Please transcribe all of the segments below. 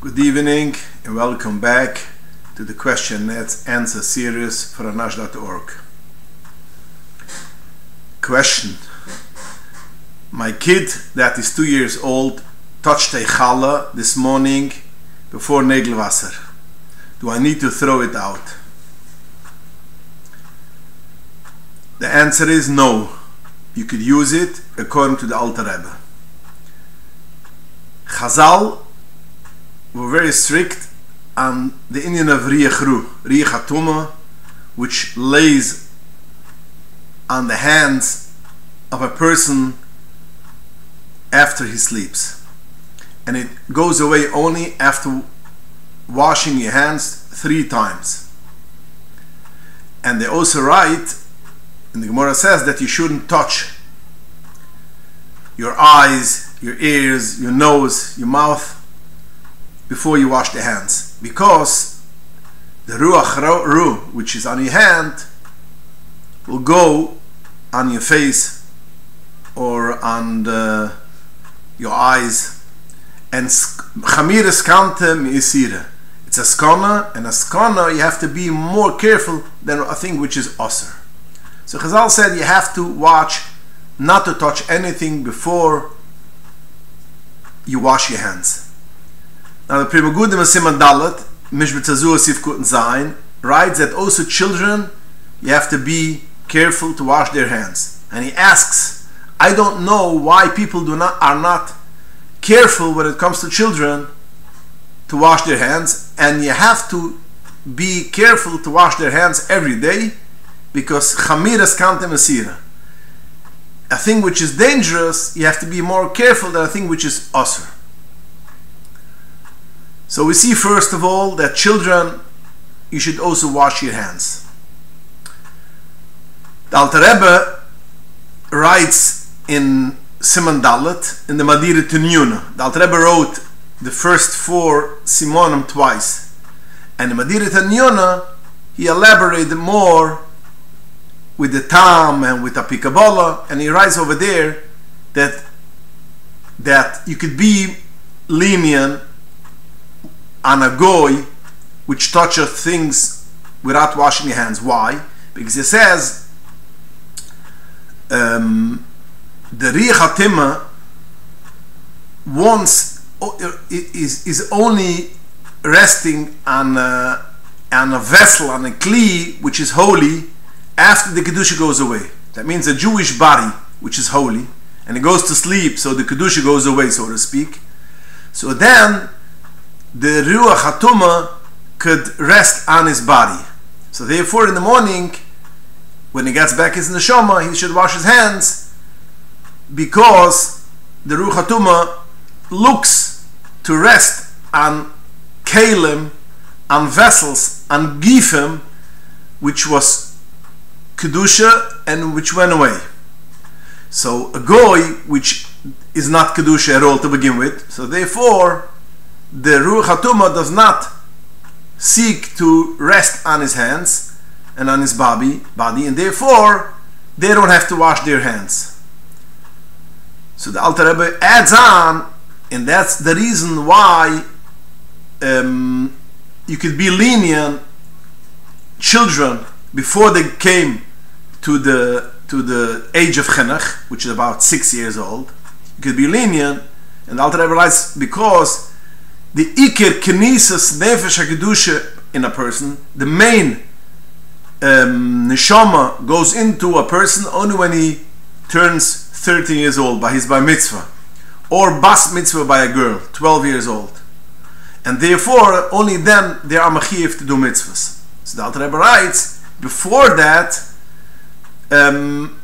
Good evening and welcome back to the question and answer series for anash.org. Question. My kid that is two years old touched a challah this morning before Negelwasser. Do I need to throw it out? The answer is no. You could use it according to the Alter Rebbe. Chazal were very strict on the Indian of Riyachru, Riyachatuma, which lays on the hands of a person after he sleeps. And it goes away only after washing your hands three times. And they also write, and the Gemara says that you shouldn't touch your eyes, your ears, your nose, your mouth before you wash the hands. Because the Ruach Ru, which is on your hand, will go on your face or on the, your eyes. And Chamir Eskante Misira. It's a skona, and a skona you have to be more careful than a thing which is osir. So Chazal said you have to watch not to touch anything before you wash your hands. Now the Pri Megadim Siman Dalet, Mishbetazua Sifkut Zain, writes that also children, you have to be careful to wash their hands. And he asks, I don't know why people do not are not careful when it comes to children to wash their hands, and you have to be careful to wash their hands every day because chamiras kante mesira. A thing which is dangerous, you have to be more careful than a thing which is usr. So we see first of all that children, you should also wash your hands. The Alter Rebbe writes in Simon Dalet in the Madira Tunyuna. The Alter Rebbe wrote the first four Simonim twice. And the Madira Tunyuna, he elaborated more with the Tam and with the and he writes over there that that you could be lenient on a goy which touches things without washing your hands. Why? Because it says um, the Richatima once is is only resting on a, on a vessel on a kli which is holy after the kedusha goes away. That means a Jewish body which is holy and it goes to sleep, so the kedusha goes away, so to speak. So then the ruach hatuma could rest on his body. So therefore, in the morning, when he gets back his neshama, he should wash his hands because the ruach hatuma looks to rest on kalim, on vessels, on gifim, which was kedusha and which went away. So a goy, which is not kedusha at all to begin with, so therefore the ruach hatuma does not seek to rest on his hands and on his body, body, and therefore they don't have to wash their hands. So the Alter Rebbe adds on, and that's the reason why um, you could be lenient children before they came to the to the age of chinuch, which is about six years old. You could be lenient, and the Alter Rebbe writes because the ikir kinesis nefesh kedusha in a person, the main um, neshama goes into a person only when he turns 13 years old by his bar mitzvah, or bas mitzvah by a girl, 12 years old, and therefore only then they are machiv to do mitzvahs. So the Alter Rebbe writes before that. Um,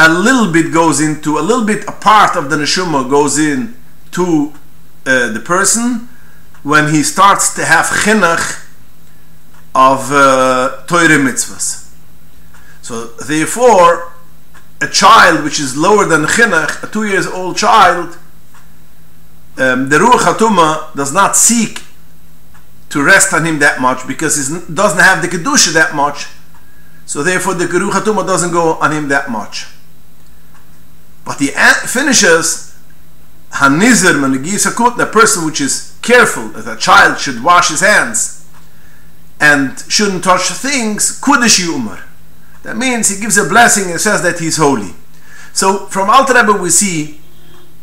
a little bit goes into a little bit a part of the neshama goes in to uh, the person when he starts to have chinuch of uh, Torah mitzvahs. So therefore, a child which is lower than chinuch, a two years old child, um, the ruach hatuma does not seek to rest on him that much because he doesn't have the kedusha that much. So therefore, the ruach hatuma doesn't go on him that much. But he finishes hanizir menegis hakut, the person which is careful that a child should wash his hands and shouldn't touch things, Kudish Umar. That means he gives a blessing and says that he's holy. So from Alter Rebbe we see,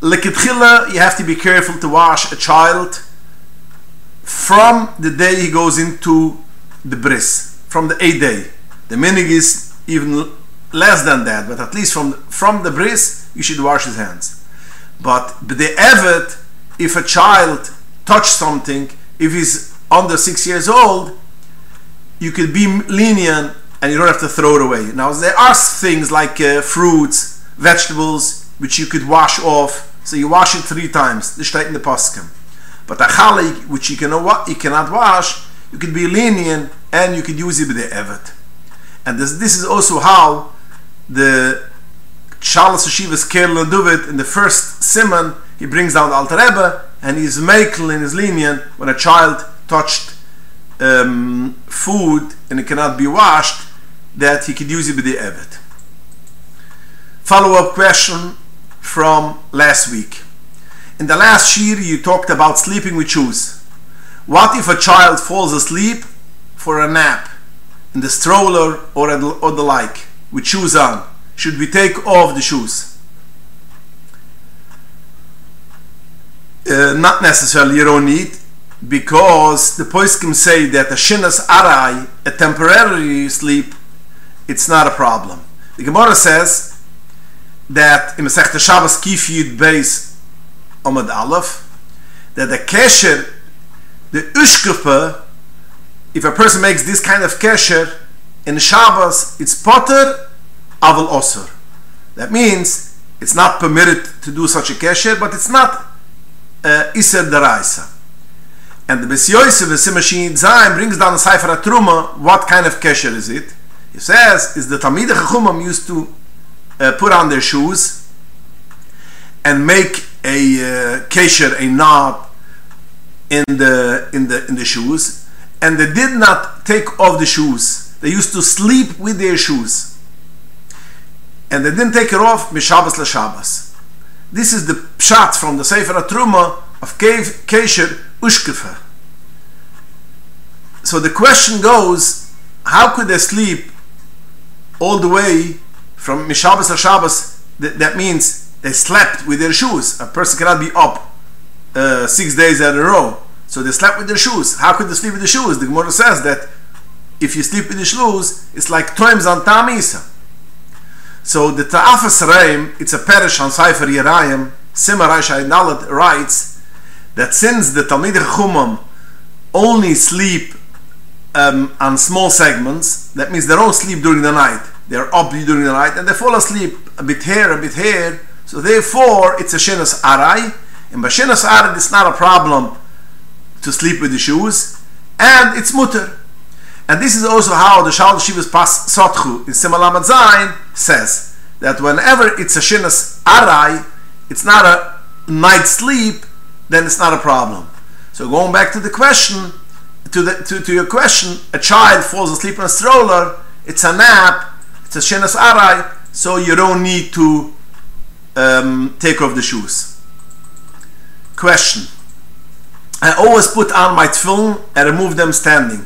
Lekitchila, you have to be careful to wash a child from the day he goes into the bris, from the eighth day. The minig is even less than that, but at least from from the bris, you should wash his hands. But the evet, if a child touch something, if he's under six years old, you could be lenient and you don't have to throw it away. Now there are things like uh, fruits, vegetables, which you could wash off. So you wash it three times. This steht in the poskim. But a chalik, which you cannot, you cannot wash, you could be lenient and you could use it with the evet. And this, this is also how the Charles Yeshivas Kerl Duvet in the first simon he brings down the Alter Rebbe and he's makel and his lenient when a child touched um, food and it cannot be washed that he could use it with the Evet. Follow up question from last week. In the last shir, you talked about sleeping with shoes. What if a child falls asleep for a nap in the stroller or, or the like with shoes on? Should we take off the shoes? Uh, not necessarily, you don't need, because the poiskim say that a shinas arai, a temporary sleep, it's not a problem. The Gemara says that in Masech Shabbos Kif Yud Beis Omad Aleph, that the kesher, the ushkufa, if a person makes this kind of kesher in Shabbos, it's potter aval osur. That means it's not permitted to do such a kesher, but it's not uh, iser daraisa. And the Bes Yosef, Zayin, brings down the Sefer Truma. What kind of kesher is it? He says, is the Talmid Chachumam used to uh, put on their shoes and make a uh, kesher, a knot in the in the in the shoes, and they did not take off the shoes. They used to sleep with their shoes, and they didn't take it off mishabas l'shabas. This is the pshat from the Sefer Truma of kesher ushkefa. So the question goes, how could they sleep all the way from Mishabas to Shabbos? That, that means they slept with their shoes. A person cannot be up uh, six days in a row. So they slept with their shoes. How could they sleep with the shoes? The Gemara says that if you sleep with the shoes, it's like times on Tamisa. So the Ta'afas Reim, it's a parish on Sefer Yerayim, Simar Nalat writes that since the Talmid Chumam only sleep um, on small segments, that means they don't sleep during the night. They're up during the night and they fall asleep a bit here, a bit here. So therefore, it's a shenas arai. And by shenas arai, it's not a problem to sleep with the shoes, and it's mutter. And this is also how the Shal Shivas Pas Sotchu in Simalam Zayin says that whenever it's a shenas arai, it's not a night sleep, then it's not a problem. So going back to the question, to, the, to, to your question, a child falls asleep in a stroller, it's a nap, it's a shenas arai, so you don't need to um, take off the shoes. Question. I always put on my tefillin and remove them standing.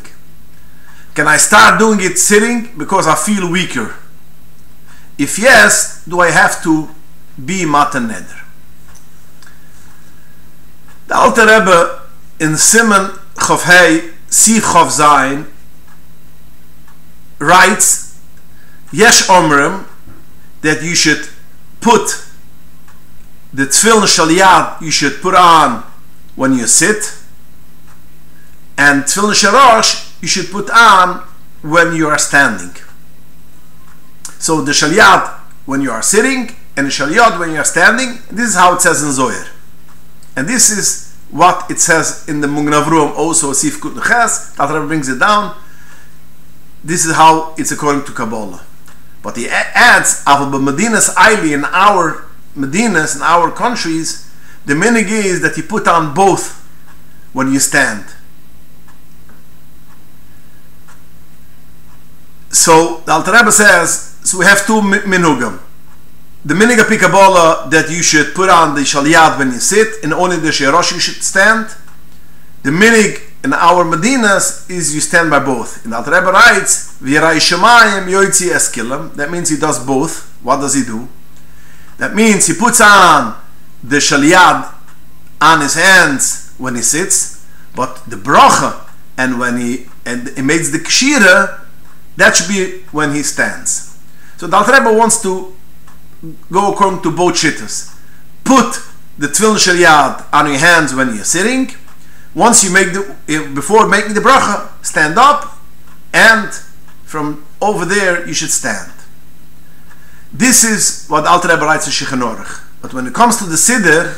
Can I start doing it sitting because I feel weaker? If yes, do I have to be matan neder? The Alter Rebbe in Simon Chof Hey Sif Chof Zayin writes Yesh Omrim that you should put the tefillin shaliyad you should put on when you sit and tefillin sharash you should put on when you are standing so the shaliyad when you are sitting and the shaliyad when you are standing this is how it says in Zohar and this is what it says in the Mugnavruam also Sif Kut Ches, that brings it down. This is how it's according to Kabbalah. But he adds, Avol Medina's Aili in our Medinas, in our countries, the minig is that you put on both when you stand. So the Alter Rebbe says, so we have two minugam the miniga pikabola that you should put on the shaliyad when you sit, and only the sherosh you should stand. The minig in our Medinas is you stand by both. In the Alter Rebbe writes, V'yirai shemayim yoitzi eskilam. That means he does both. What does he do? That means he puts on the shaliyad on his hands when he sits, but the bracha and when he and he makes the kshira, that should be when he stands. So the Alter Rebbe wants to go according to both shittas. Put the tefillin shaliyad on your hands when you're sitting, once you make the eh, before making the bracha stand up and from over there you should stand this is what Alter Rebbe writes in Shulchan but when it comes to the Siddur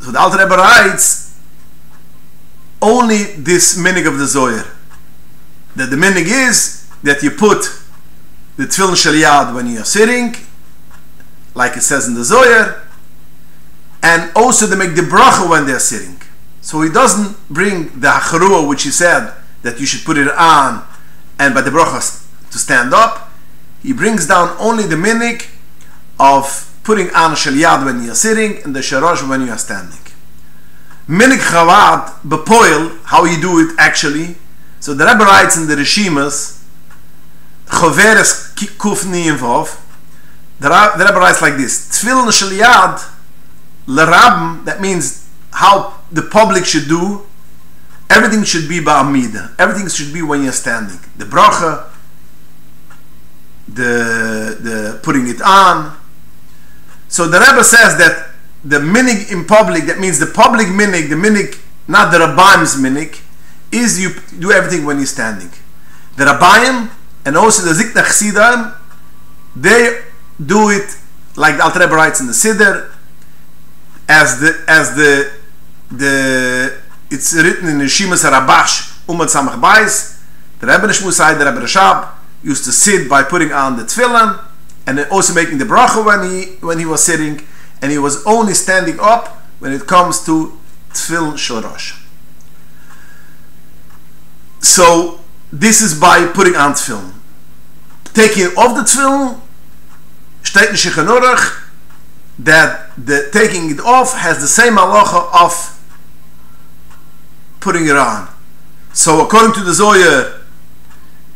so the Alter Rebbe writes only this minig of the Zohar that the minig is that you put the tefillin shaliyad when you're sitting like it says in the Zohar and also they make the bracha when they're sitting so he doesn't bring the hacharua, which he said that you should put it on and by the brachas to stand up. He brings down only the minik of putting on shel yad when you're sitting and the sharosh when you are standing. Minik chavad bepoil, how you do it actually. So the Rebbe writes in the Rishimas, choveres kufni involve. The Rebbe writes like this: Tfil shel yad lerabim. That means how the public should do, everything should be ba'amida. Everything should be when you're standing. The bracha, the, the putting it on. So the Rebbe says that the minig in public, that means the public minig, the minig, not the Rabbaim's minig, is you do everything when you're standing. The Rabbaim and also the Zikna Chsidim, they do it like the Alter Rebbe writes in the Siddur, as the as the the it's written in the Shimas Rabash Umat Samach Bais the Rebbe Nishmusai the Rebbe Rashab used to sit by putting on the tefillin and also making the bracha when he when he was sitting and he was only standing up when it comes to tefillin shorosh so this is by putting on tefillin taking off the tefillin steht in Shechanurach that the taking it off has the same halacha of putting it on. So according to the Zoya,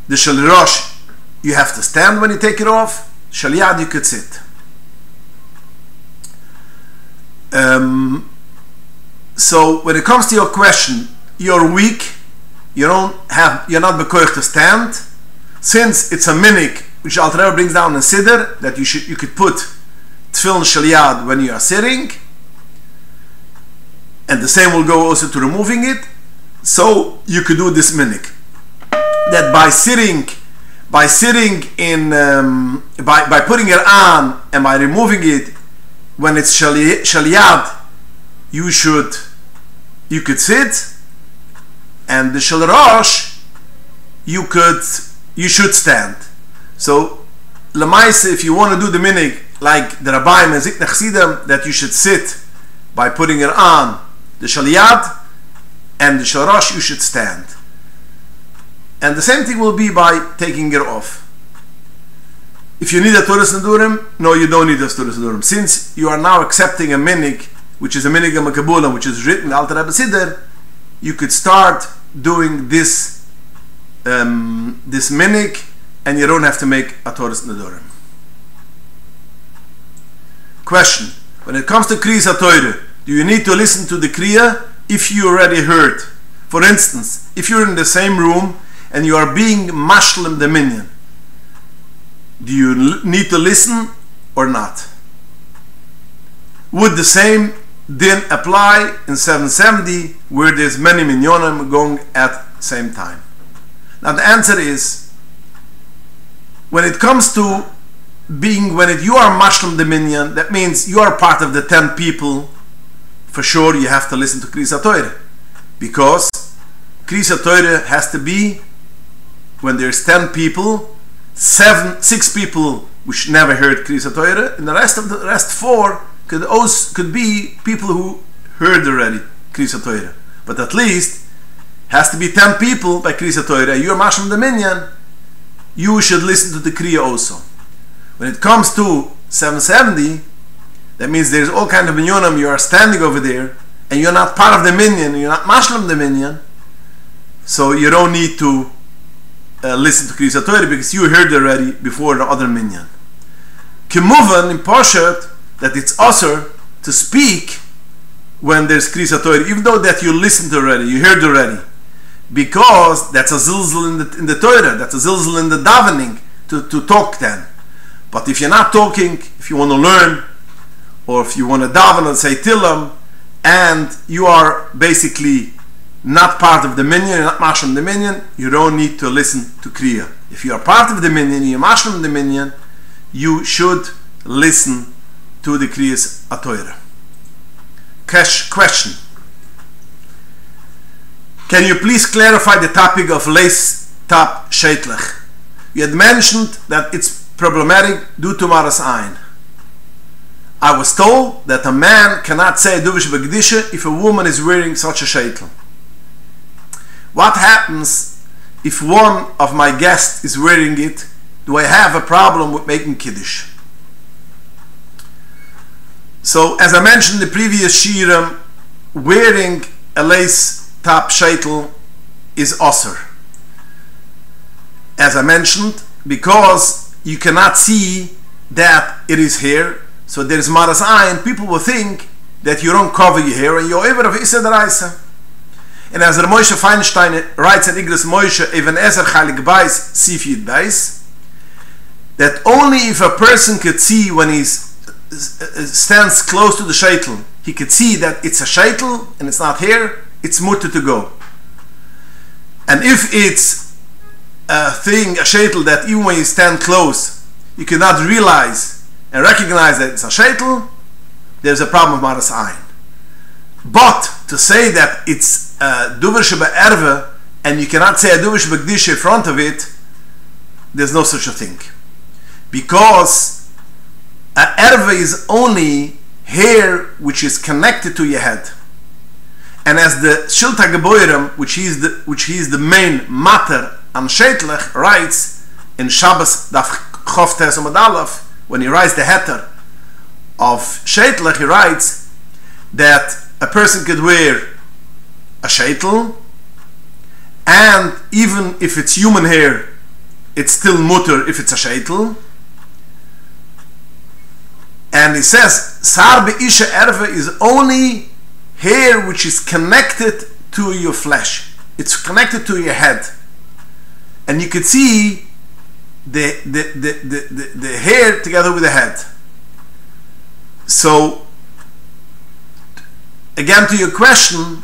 the Shalirosh, you have to stand when you take it off. Shaliyad, you could sit. Um, so when it comes to your question, you're weak, you don't have, you're not bekoich to stand. Since it's a minik, which Alter brings down in Siddur, that you should, you could put tefillin shaliyad when you are sitting, and the same will go also to removing it. So you could do this minik that by sitting, by sitting in, um, by by putting it on and by removing it when it's shaliyad, you should, you could sit, and the shalrosh, you could, you should stand. So lemaise, if you want to do the minik like the rabbi and Zikna that you should sit by putting it on the shaliyad and the sharash you should stand. And the same thing will be by taking it off. If you need a Torah Nadurim, no, you don't need a Torah Nadurim. Since you are now accepting a minik, which is a minik Makabulam, which is written Rebbe Siddur, you could start doing this um, this minik, and you don't have to make a Torah Nadurim. Question: When it comes to Kriyas Torah, do you need to listen to the Kriya if you already heard. For instance, if you're in the same room and you are being mashlim minyan, do you need to listen or not? Would the same din apply in 770 where there's many minyanim going at same time? Now the answer is when it comes to being when it, you are the minyan, that means you are part of the 10 people for sure you have to listen to Kriyas Torah because Kriyas Torah has to be when there's 10 people, seven, six people which never heard Kriyas Torah, and the rest of the rest four could also could be people who heard already Kriyas Torah. But at least has to be 10 people by Kriyas Torah. You're Masham Minyan, you should listen to the Kriya also. When it comes to 770, that means there's all kind of minyonim. You are standing over there, and you're not part of the minyan, you're not mashlam the minyan, so you don't need to uh, listen to Kriyas Torah because you heard already before the other minyan. Kimuvan in Poshet that it's also to speak when there's Kriyas Torah, even though that you listened already, you heard already, because that's a zilzal in the, in the Torah, that's a zilzal in the davening to, to talk then. But if you're not talking, if you want to learn, or if you want to daven and say tilam, and you are basically not part of the minyan, not mashram minyan, you don't need to listen to kriya. If you are part of the minyan, you're mashram minyan, you should listen to the kriyas atoira. Question. Can you please clarify the topic of lace top shaitlech? You had mentioned that it's problematic due to maras ein. I was told that a man cannot say duvish begdisha if a woman is wearing such a shaitel. What happens if one of my guests is wearing it? Do I have a problem with making kiddush? So, as I mentioned in the previous shiram, wearing a lace top shaitel is osir. As I mentioned, because you cannot see that it is hair, so there is maras ayin, people will think that you don't cover your hair and you're over of Issa Daraisa. And as the Moshe Feinstein writes in Igros Moshe, even Ezer Chalik Bais, Sifid Bais, that only if a person could see when he stands close to the shaitel, he could see that it's a shaitel and it's not here, it's mutter to go. And if it's a thing, a shaitel that even when you stand close, you cannot realize and recognize that it's a shaitel, there's a problem of maras ayin. But to say that it's a sheba erve and you cannot say a duver sheba in front of it, there's no such a thing. Because a erve is only hair which is connected to your head. And as the Shilta Geboirem, which is the which is the main matter on Sheitlech, writes in Shabbos Daf Choftes Amadalaf, when he writes the heter of Sheitlech, he writes that a person could wear a sheitel, and even if it's human hair, it's still mutter if it's a sheitel. And he says, Sar isha erve is only hair which is connected to your flesh. It's connected to your head. And you could see the, the, the, the, the, the hair together with the head. So, again to your question,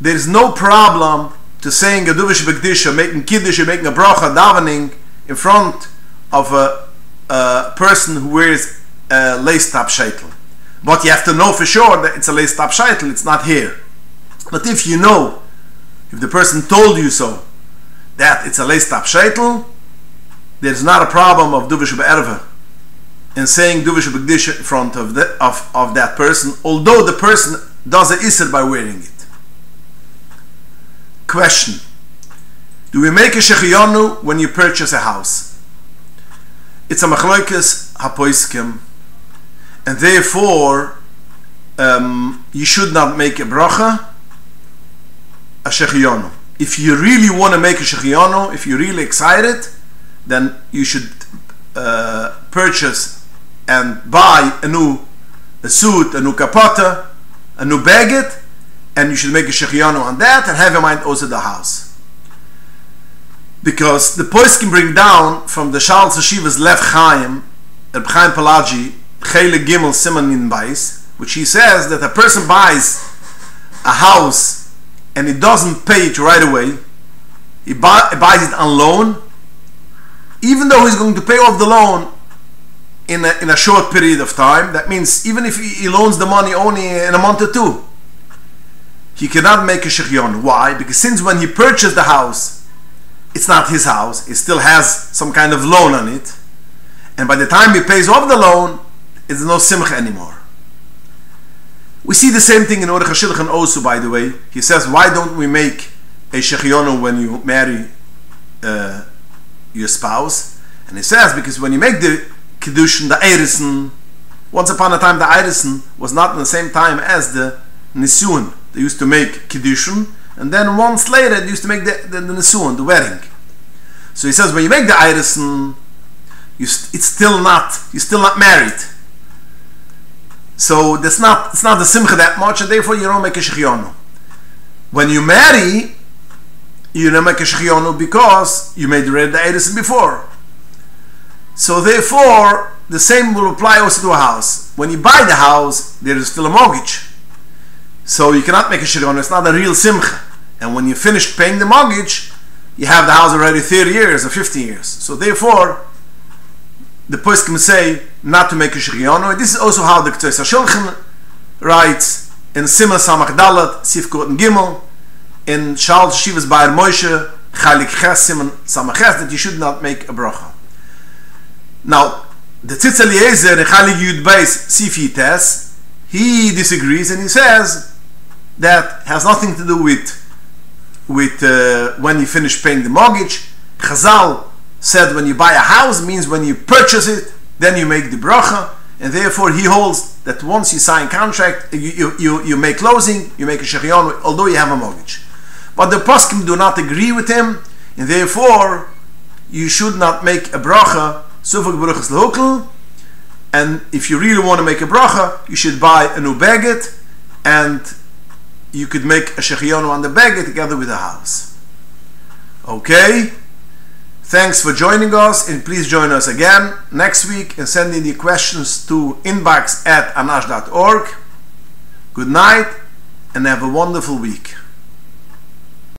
there is no problem to saying a duvish bekdisha, making kiddush, making a bracha, davening in front of a, a person who wears lace top shaitel. But you have to know for sure that it's a lace top shaitel, it's not here. But if you know, if the person told you so, that it's a lace top shaitel, there's not a problem of duvish be'erva in saying duvish bekdisha in front of, the, of, of that person, although the person does a iser by wearing it. Question. Do we make a shechiyanu when you purchase a house? It's a machloikes hapoiskim and therefore um, you should not make a bracha a shechiyanu. If you really want to make a shechiyanu, if you're really excited, then you should uh, purchase and buy a new a suit, a new kapata, a new baget, and you should make a shechianu on that and have in mind also the house. Because the poist can bring down from the Shal Sashivas Lev Chaim, Reb Chaim Pelagi, Chele Gimel Simon in Bais, which he says that a person buys a house and he doesn't pay it right away, he, buy, he buys it on loan, even though he's going to pay off the loan in a, in a short period of time, that means even if he, he loans the money only in a month or two, he cannot make a shechyon. Why? Because since when he purchased the house, it's not his house, it still has some kind of loan on it, and by the time he pays off the loan, it's no simcha anymore. We see the same thing in Orech HaShilch and Osu, by the way. He says, why don't we make a shechionu when you marry uh, your spouse? And he says, because when you make the Kedushin, the Eirisen, once upon a time the Eirisen was not in the same time as the Nisun. they used to make Kiddushin, and then once later they used to make the, the, the the wedding. So he says, when you make the Eiresen, you st- it's still not, you're still not married. So that's not, it's not the Simcha that much, and therefore you don't make a Shechionu. When you marry, you don't make a Shechionu because you made the Red Eiresen before. So therefore, the same will apply also to a house. When you buy the house, there is still a mortgage. So you cannot make a shirion. It's not a real simcha. And when you finish paying the mortgage, you have the house already 30 years or 50 years. So therefore, the post can say not to make a shirion. This is also how the Ketzos HaShulchan writes in Simma Samach Dalat, Sif Koten Gimel, in Shal Shivas Bayer Moshe, Chalik Ches Simon Samach Ches, that you should not make a bracha. Now, the Tzitz Eliezer in Chalik Yud Beis Sifi Tes, he disagrees and he says that has nothing to do with with uh, when you finish paying the mortgage. Chazal said when you buy a house means when you purchase it, then you make the bracha, and therefore he holds that once you sign contract, you, you, you, you make closing, you make a shechion, although you have a mortgage. But the poskim do not agree with him, and therefore you should not make a bracha Local. And if you really want to make a bracha, you should buy a new baguette and you could make a shechionu on the baguette together with the house. Okay? Thanks for joining us and please join us again next week and send in the questions to inbox at anash.org. Good night and have a wonderful week.